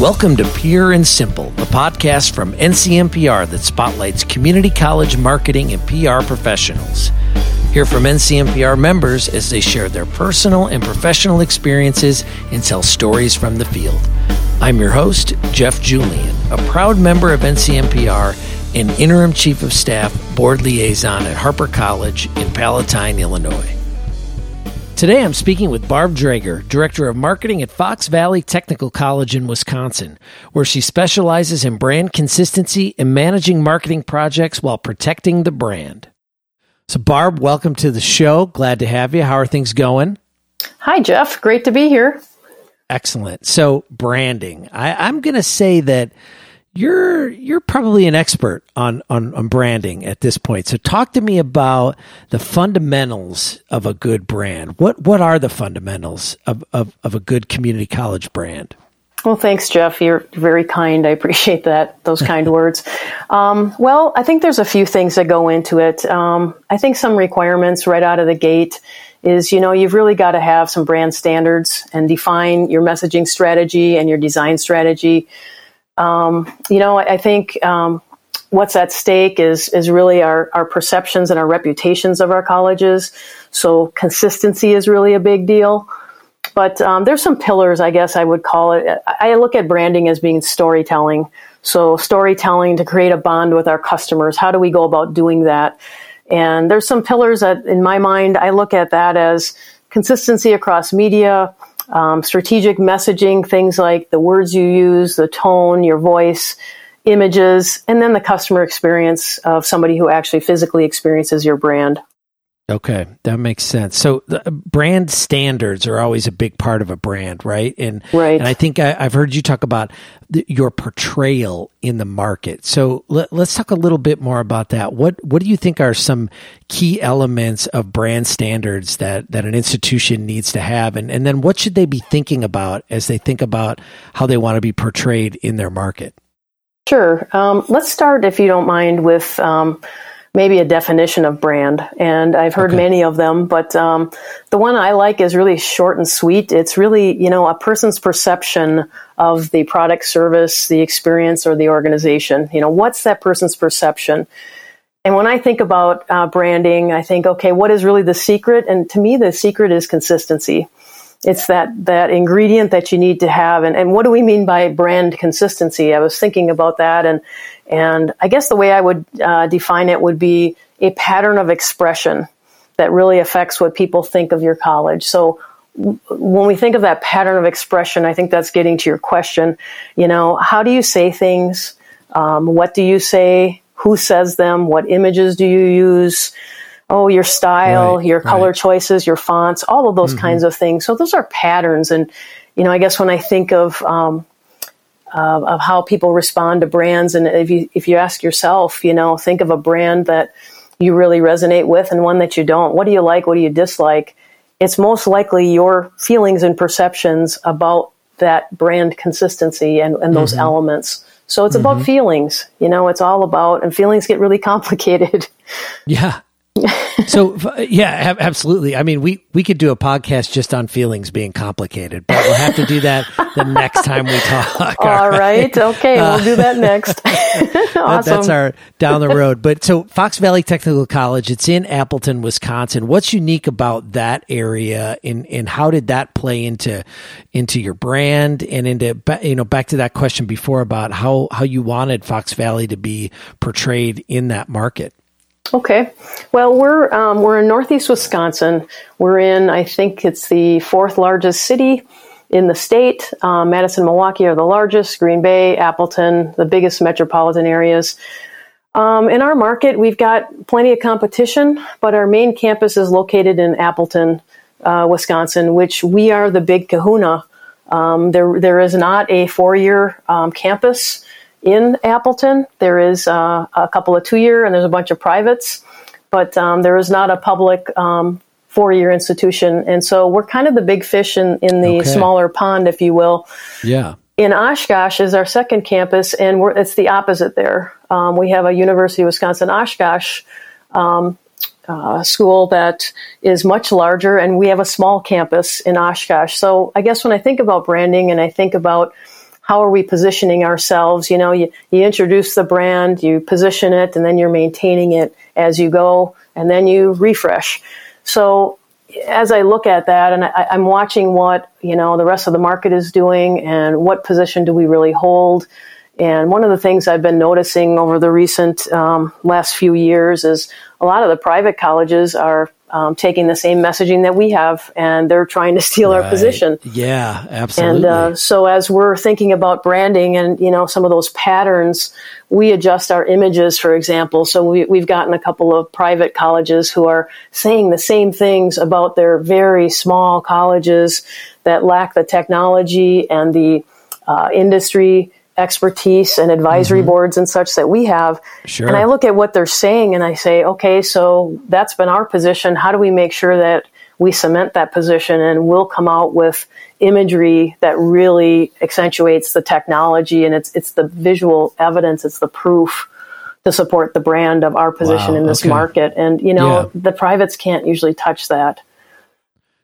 Welcome to Pure and Simple, a podcast from NCMPR that spotlights community college marketing and PR professionals. Hear from NCMPR members as they share their personal and professional experiences and tell stories from the field. I'm your host, Jeff Julian, a proud member of NCMPR and interim chief of staff board liaison at Harper College in Palatine, Illinois. Today I'm speaking with Barb Drager, Director of Marketing at Fox Valley Technical College in Wisconsin, where she specializes in brand consistency and managing marketing projects while protecting the brand. So, Barb, welcome to the show. Glad to have you. How are things going? Hi, Jeff. Great to be here. Excellent. So, branding. I, I'm going to say that you're you're probably an expert on, on on branding at this point. So talk to me about the fundamentals of a good brand. What what are the fundamentals of, of, of a good community college brand? Well, thanks, Jeff. You're very kind. I appreciate that those kind words. Um, well, I think there's a few things that go into it. Um, I think some requirements right out of the gate is you know you've really got to have some brand standards and define your messaging strategy and your design strategy um, you know, I, I think um, what's at stake is is really our, our perceptions and our reputations of our colleges. So consistency is really a big deal. But um, there's some pillars, I guess I would call it. I look at branding as being storytelling. So storytelling to create a bond with our customers. How do we go about doing that? And there's some pillars that, in my mind, I look at that as consistency across media, um, strategic messaging, things like the words you use, the tone, your voice, images, and then the customer experience of somebody who actually physically experiences your brand. Okay, that makes sense. So, brand standards are always a big part of a brand, right? And right. And I think I, have heard you talk about the, your portrayal in the market. So, let, us talk a little bit more about that. What What do you think are some key elements of brand standards that that an institution needs to have, and and then what should they be thinking about as they think about how they want to be portrayed in their market? Sure. Um, let's start, if you don't mind, with um, maybe a definition of brand. And I've heard okay. many of them, but um, the one I like is really short and sweet. It's really, you know, a person's perception of the product, service, the experience, or the organization. You know, what's that person's perception? And when I think about uh, branding, I think, okay, what is really the secret? And to me, the secret is consistency. It's that, that ingredient that you need to have. And, and what do we mean by brand consistency? I was thinking about that. And, and I guess the way I would uh, define it would be a pattern of expression that really affects what people think of your college. So when we think of that pattern of expression, I think that's getting to your question. You know, how do you say things? Um, what do you say? Who says them? What images do you use? Oh, your style, right, your color right. choices, your fonts, all of those mm-hmm. kinds of things. So those are patterns. And, you know, I guess when I think of um, uh, of how people respond to brands. And if you if you ask yourself, you know, think of a brand that you really resonate with and one that you don't. What do you like? What do you dislike? It's most likely your feelings and perceptions about that brand consistency and, and those mm-hmm. elements. So it's mm-hmm. about feelings, you know, it's all about, and feelings get really complicated. Yeah so yeah, absolutely. I mean, we we could do a podcast just on feelings being complicated, but we'll have to do that the next time we talk. All, all right? right? Okay, we'll do that uh, next. awesome. That's our down the road. But so Fox Valley Technical College, it's in Appleton, Wisconsin. What's unique about that area and and how did that play into into your brand and into you know back to that question before about how how you wanted Fox Valley to be portrayed in that market? Okay. Well, we're um, we're in northeast Wisconsin. We're in, I think it's the fourth largest city in the state. Um, Madison, Milwaukee are the largest. Green Bay, Appleton, the biggest metropolitan areas. Um, in our market, we've got plenty of competition, but our main campus is located in Appleton, uh, Wisconsin, which we are the big Kahuna. Um, there, there is not a four-year um, campus in Appleton. There is uh, a couple of two year and there's a bunch of privates, but um, there is not a public um, four year institution. And so we're kind of the big fish in, in the okay. smaller pond, if you will. Yeah. In Oshkosh is our second campus, and it's the opposite there. Um, we have a University of Wisconsin Oshkosh um, uh, school that is much larger, and we have a small campus in Oshkosh. So I guess when I think about branding and I think about how are we positioning ourselves? You know, you, you introduce the brand, you position it, and then you're maintaining it as you go, and then you refresh. So as I look at that, and I, am watching what you know the rest of the market is doing, and what position do we really hold. And one of the things I've been noticing over the recent um, last few years is a lot of the private colleges are um, taking the same messaging that we have, and they're trying to steal right. our position. Yeah, absolutely. And uh, so, as we're thinking about branding and you know some of those patterns, we adjust our images, for example. So we, we've gotten a couple of private colleges who are saying the same things about their very small colleges that lack the technology and the uh, industry expertise and advisory mm-hmm. boards and such that we have. Sure. And I look at what they're saying and I say, okay, so that's been our position. How do we make sure that we cement that position and we'll come out with imagery that really accentuates the technology and it's it's the visual evidence, it's the proof to support the brand of our position wow, in this okay. market. And you know, yeah. the privates can't usually touch that.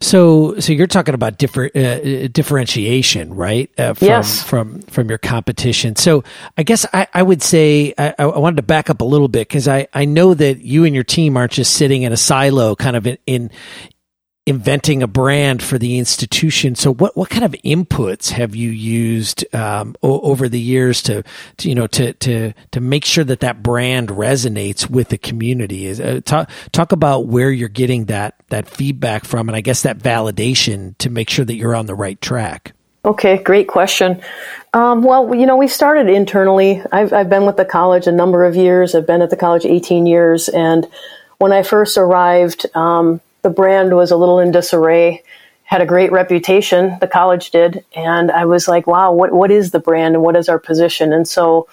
So, so you're talking about different uh, uh, differentiation, right? Uh, from, yes. From from your competition. So, I guess I, I would say I, I, wanted to back up a little bit because I, I know that you and your team aren't just sitting in a silo, kind of in, in inventing a brand for the institution. So, what what kind of inputs have you used um, o- over the years to, to, you know to to to make sure that that brand resonates with the community? Is uh, talk talk about where you're getting that that feedback from, and I guess that validation to make sure that you're on the right track. Okay, great question. Um, well, you know, we started internally. I've, I've been with the college a number of years. I've been at the college 18 years, and when I first arrived, um, the brand was a little in disarray, had a great reputation, the college did, and I was like, wow, what, what is the brand and what is our position? And so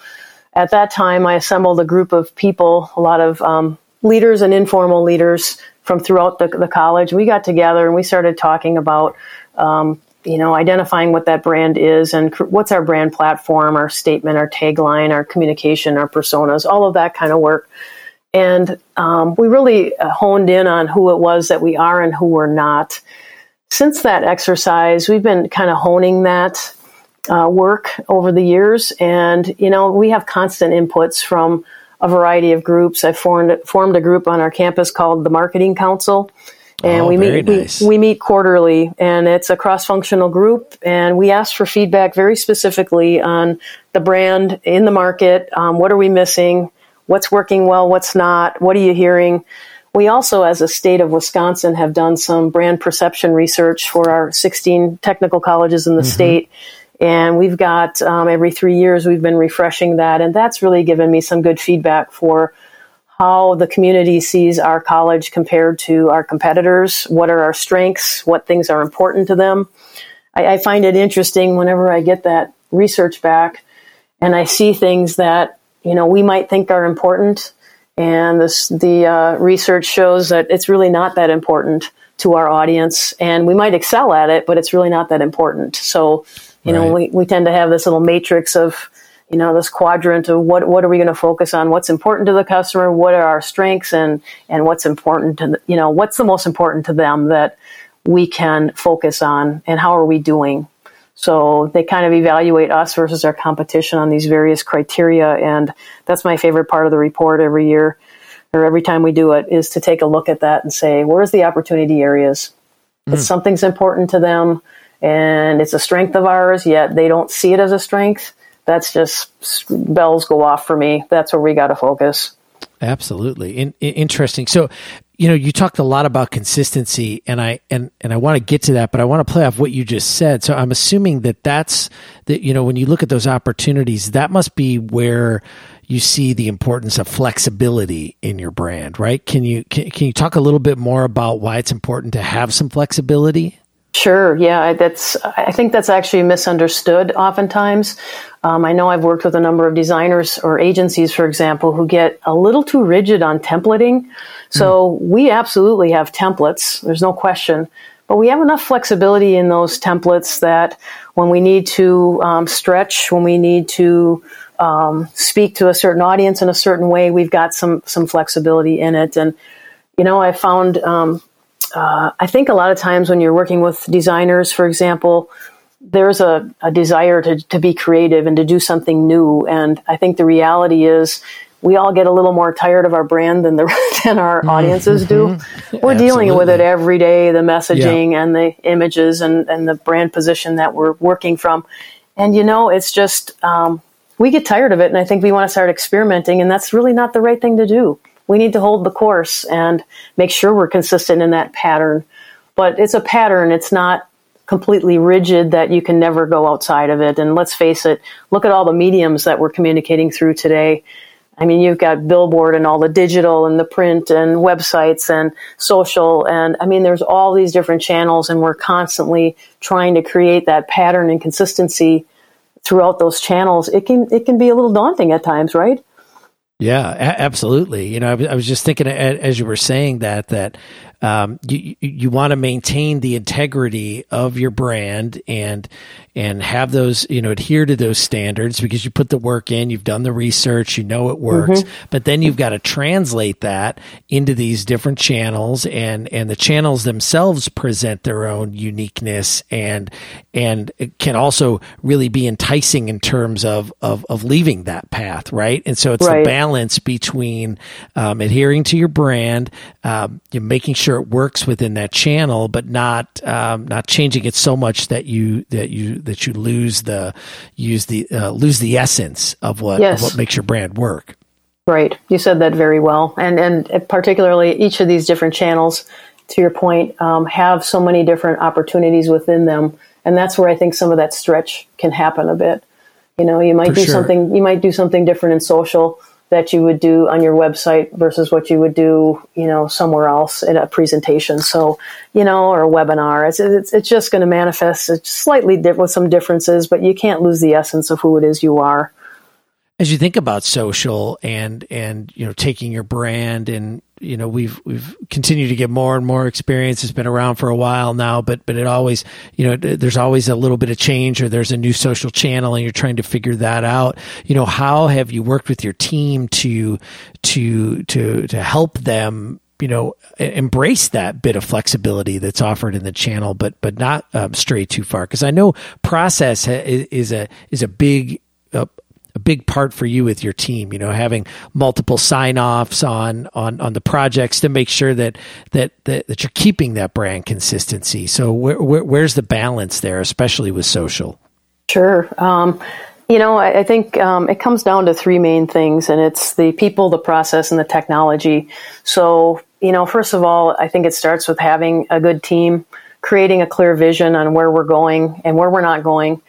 at that time, I assembled a group of people, a lot of um, leaders and informal leaders from throughout the, the, college. We got together and we started talking about, um, you know, identifying what that brand is and cr- what's our brand platform, our statement, our tagline, our communication, our personas, all of that kind of work. And um, we really uh, honed in on who it was that we are and who we're not. Since that exercise, we've been kind of honing that uh, work over the years. And, you know, we have constant inputs from a variety of groups. I formed, formed a group on our campus called the Marketing Council. And oh, we meet nice. we, we, meet quarterly, and it's a cross-functional group. And we ask for feedback very specifically on the brand in the market. Um, what are we missing? What's working well, what's not, what are you hearing. We also, as a state of Wisconsin, have done some brand perception research for our 16 technical colleges in the mm-hmm. state. And we've got um, every three years, we've been refreshing that. And that's really given me some good feedback for how the community sees our college compared to our competitors. What are our strengths? What things are important to them? I, I find it interesting whenever I get that research back and I see things that you know we might think are important, and this, the uh, research shows that it's really not that important to our audience, and we might excel at it, but it's really not that important. So, you right. know, we, we tend to have this little matrix of you know this quadrant of what what are we going to focus on? What's important to the customer? What are our strengths? And and what's important to the, you know what's the most important to them that we can focus on? And how are we doing so they kind of evaluate us versus our competition on these various criteria. And that's my favorite part of the report every year or every time we do it is to take a look at that and say, where's the opportunity areas? Mm. If something's important to them and it's a strength of ours, yet they don't see it as a strength, that's just bells go off for me. That's where we got to focus. Absolutely. In, in, interesting. So you know, you talked a lot about consistency, and I and and I want to get to that, but I want to play off what you just said. So I'm assuming that that's that. You know, when you look at those opportunities, that must be where you see the importance of flexibility in your brand, right? Can you can, can you talk a little bit more about why it's important to have some flexibility? Sure. Yeah, that's. I think that's actually misunderstood oftentimes. Um, I know I've worked with a number of designers or agencies, for example, who get a little too rigid on templating. So mm. we absolutely have templates. There's no question, but we have enough flexibility in those templates that when we need to um, stretch, when we need to um, speak to a certain audience in a certain way, we've got some some flexibility in it. And you know, I found um, uh, I think a lot of times when you're working with designers, for example, there's a, a desire to, to be creative and to do something new. And I think the reality is we all get a little more tired of our brand than the than our mm-hmm. audiences do. We're Absolutely. dealing with it every day, the messaging yeah. and the images and, and the brand position that we're working from. And you know, it's just um, we get tired of it, and I think we want to start experimenting, and that's really not the right thing to do. We need to hold the course and make sure we're consistent in that pattern. But it's a pattern; it's not completely rigid that you can never go outside of it. And let's face it, look at all the mediums that we're communicating through today. I mean, you've got billboard and all the digital and the print and websites and social. And I mean, there's all these different channels and we're constantly trying to create that pattern and consistency throughout those channels. It can, it can be a little daunting at times, right? Yeah, a- absolutely. You know, I, I was just thinking as you were saying that that um, you you want to maintain the integrity of your brand and and have those you know adhere to those standards because you put the work in you've done the research you know it works mm-hmm. but then you've got to translate that into these different channels and and the channels themselves present their own uniqueness and and it can also really be enticing in terms of of, of leaving that path right and so it's right. the balance between um, adhering to your brand um, you're making sure it works within that channel but not um, not changing it so much that you that you that you lose the use the uh, lose the essence of what yes. of what makes your brand work. Right, you said that very well, and and particularly each of these different channels, to your point, um, have so many different opportunities within them, and that's where I think some of that stretch can happen a bit. You know, you might For do sure. something you might do something different in social that you would do on your website versus what you would do, you know, somewhere else in a presentation. So, you know, or a webinar. It's it's, it's just going to manifest it's slightly different with some differences, but you can't lose the essence of who it is you are. As you think about social and and you know taking your brand and you know we've we've continued to get more and more experience. It's been around for a while now but but it always you know there's always a little bit of change or there's a new social channel and you're trying to figure that out. You know how have you worked with your team to to to to help them you know embrace that bit of flexibility that's offered in the channel but but not um, stray too far? Because i know process is a is a big a big part for you with your team. You know, having multiple sign offs on on on the projects to make sure that that that, that you're keeping that brand consistency. So where, where, where's the balance there, especially with social? Sure. Um, you know, I, I think um, it comes down to three main things, and it's the people, the process, and the technology. So, you know, first of all, I think it starts with having a good team, creating a clear vision on where we're going and where we're not going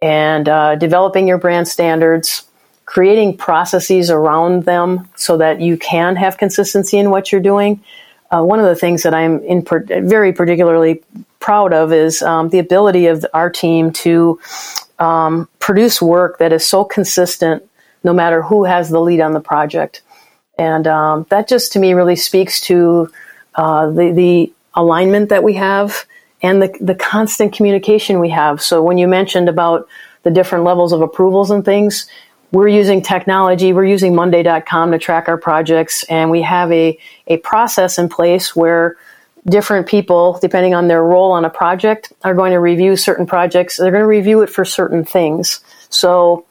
and uh, developing your brand standards, creating processes around them so that you can have consistency in what you're doing. Uh, one of the things that I'm in per- very particularly proud of is um, the ability of our team to um, produce work that is so consistent no matter who has the lead on the project. And um, that just to me really speaks to uh, the, the alignment that we have and the, the constant communication we have. So when you mentioned about the different levels of approvals and things, we're using technology. We're using Monday.com to track our projects, and we have a, a process in place where different people, depending on their role on a project, are going to review certain projects. They're going to review it for certain things. So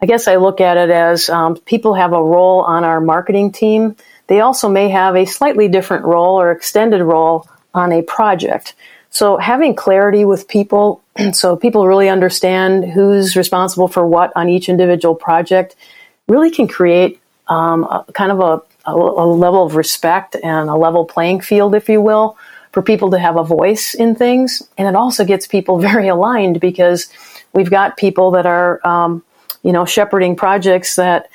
I guess I look at it as um, people have a role on our marketing team. They also may have a slightly different role or extended role on a project. So having clarity with people, so people really understand who's responsible for what on each individual project, really can create um, a, kind of a, a, a level of respect and a level playing field, if you will, for people to have a voice in things. And it also gets people very aligned because we've got people that are, um, you know, shepherding projects that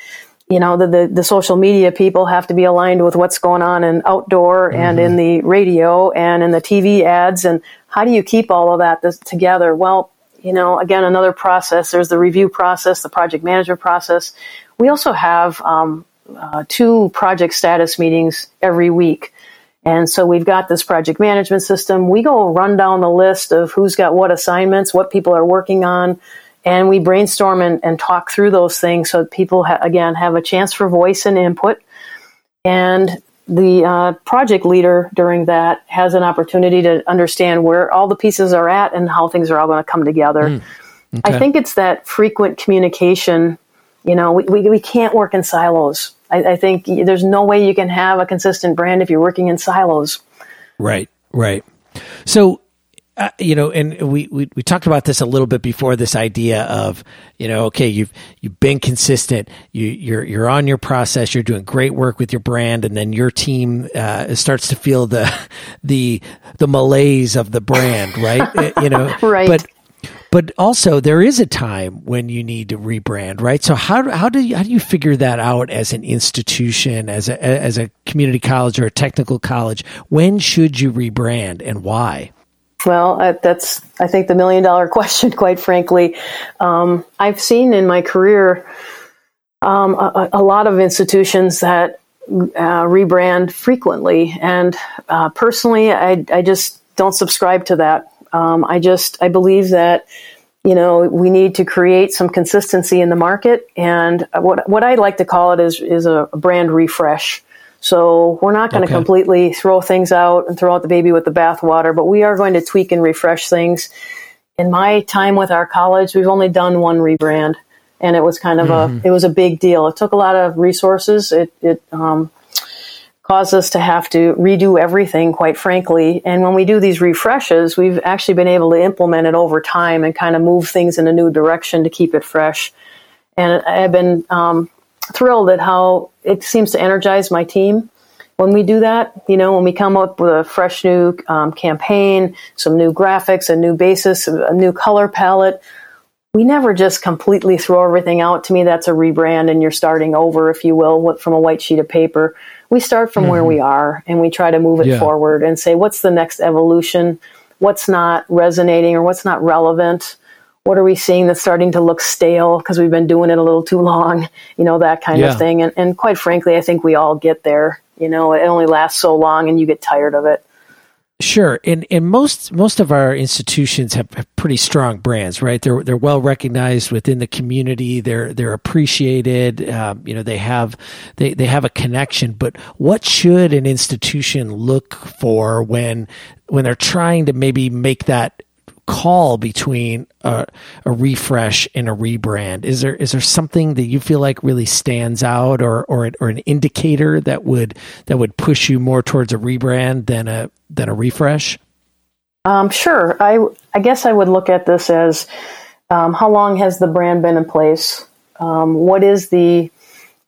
you know the, the, the social media people have to be aligned with what's going on in outdoor mm-hmm. and in mm-hmm. the radio and in the TV ads. And how do you keep all of that this, together? Well you know again another process. There's the review process the project management process. We also have um, uh, two project status meetings every week. And so we've got this project management system. We go run down the list of who's got what assignments what people are working on and we brainstorm and, and talk through those things so that people ha- again have a chance for voice and input and the uh, project leader during that has an opportunity to understand where all the pieces are at and how things are all going to come together. Mm, okay. I think it's that frequent communication. You know, we, we, we can't work in silos. I, I, think there's no way you can have a consistent brand if you're working in silos. Right, right. So uh, you know, and we, we, we talked about this a little bit before. This idea of you know, okay, you've you've been consistent. You you're you're on your process. You're doing great work with your brand, and then your team uh, starts to feel the the the malaise of the brand, right? Uh, you know, right. But but also there is a time when you need to rebrand, right? So how how do you how do you figure that out as an institution, as a as a community college or a technical college? When should you rebrand and why? Well, that's, I think, the million dollar question, quite frankly. Um, I've seen in my career um, a, a, lot of institutions that uh, rebrand frequently. And uh, personally, I, I, just don't subscribe to that. Um, I just, I believe that, you know, we need to create some consistency in the market. And what, what I like to call it is, is a brand refresh. So we're not going to okay. completely throw things out and throw out the baby with the bathwater, but we are going to tweak and refresh things. In my time with our college, we've only done one rebrand, and it was kind of mm-hmm. a it was a big deal. It took a lot of resources. It it um, caused us to have to redo everything, quite frankly. And when we do these refreshes, we've actually been able to implement it over time and kind of move things in a new direction to keep it fresh. And I've been um, thrilled at how it seems to energize my team when we do that. You know, when we come up with a fresh new um, campaign, some new graphics, a new basis, a new color palette, we never just completely throw everything out. To me, that's a rebrand and you're starting over, if you will, from a white sheet of paper. We start from mm-hmm. where we are and we try to move it yeah. forward and say, what's the next evolution? What's not resonating or what's not relevant? What are we seeing that's starting to look stale because we've been doing it a little too long, you know, that kind yeah. of thing. And, and quite frankly, I think we all get there. You know, it only lasts so long and you get tired of it. Sure, and and most most of our institutions have, have, pretty strong brands, right? They're they're well recognized within the community. They're they're appreciated. Um, you know, they have they they have a connection. But what should an institution look for when when they're trying to maybe make that call between a, a, refresh and a rebrand? Is there is there something that you feel like really stands out, or or or an indicator that would that would push you more towards a rebrand than a than a refresh? Um, sure. I I guess I would look at this as um, how long has the brand been in place? Um, what is the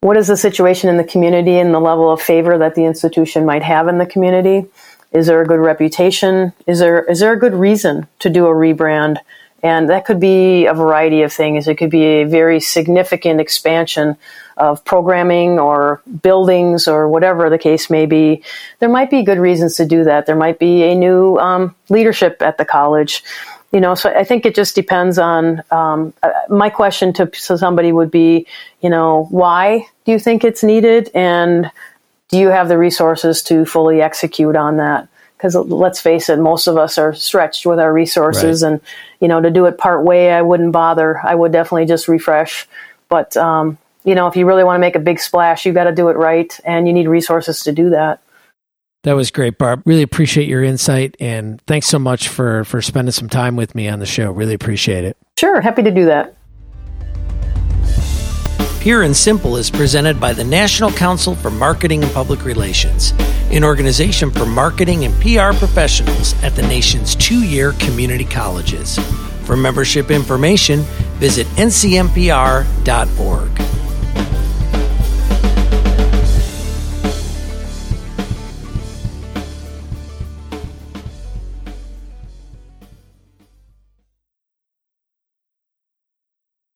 what is the situation in the community and the level of favor that the institution might have in the community? Is there a good reputation? Is there is there a good reason to do a rebrand? And that could be a variety of things. It could be a very significant expansion of programming or buildings or whatever the case may be. There might be good reasons to do that. There might be a new um, leadership at the college. You know, so I think it just depends on. Um, uh, my question to somebody would be, you know, why do you think it's needed, and do you have the resources to fully execute on that? Because let's face it, most of us are stretched with our resources, right. and you know, to do it part way, I wouldn't bother. I would definitely just refresh. But um, you know, if you really want to make a big splash, you got to do it right, and you need resources to do that. That was great, Barb. Really appreciate your insight, and thanks so much for for spending some time with me on the show. Really appreciate it. Sure, happy to do that. Pure and Simple is presented by the National Council for Marketing and Public Relations, an organization for marketing and PR professionals at the nation's two year community colleges. For membership information, visit ncmpr.org.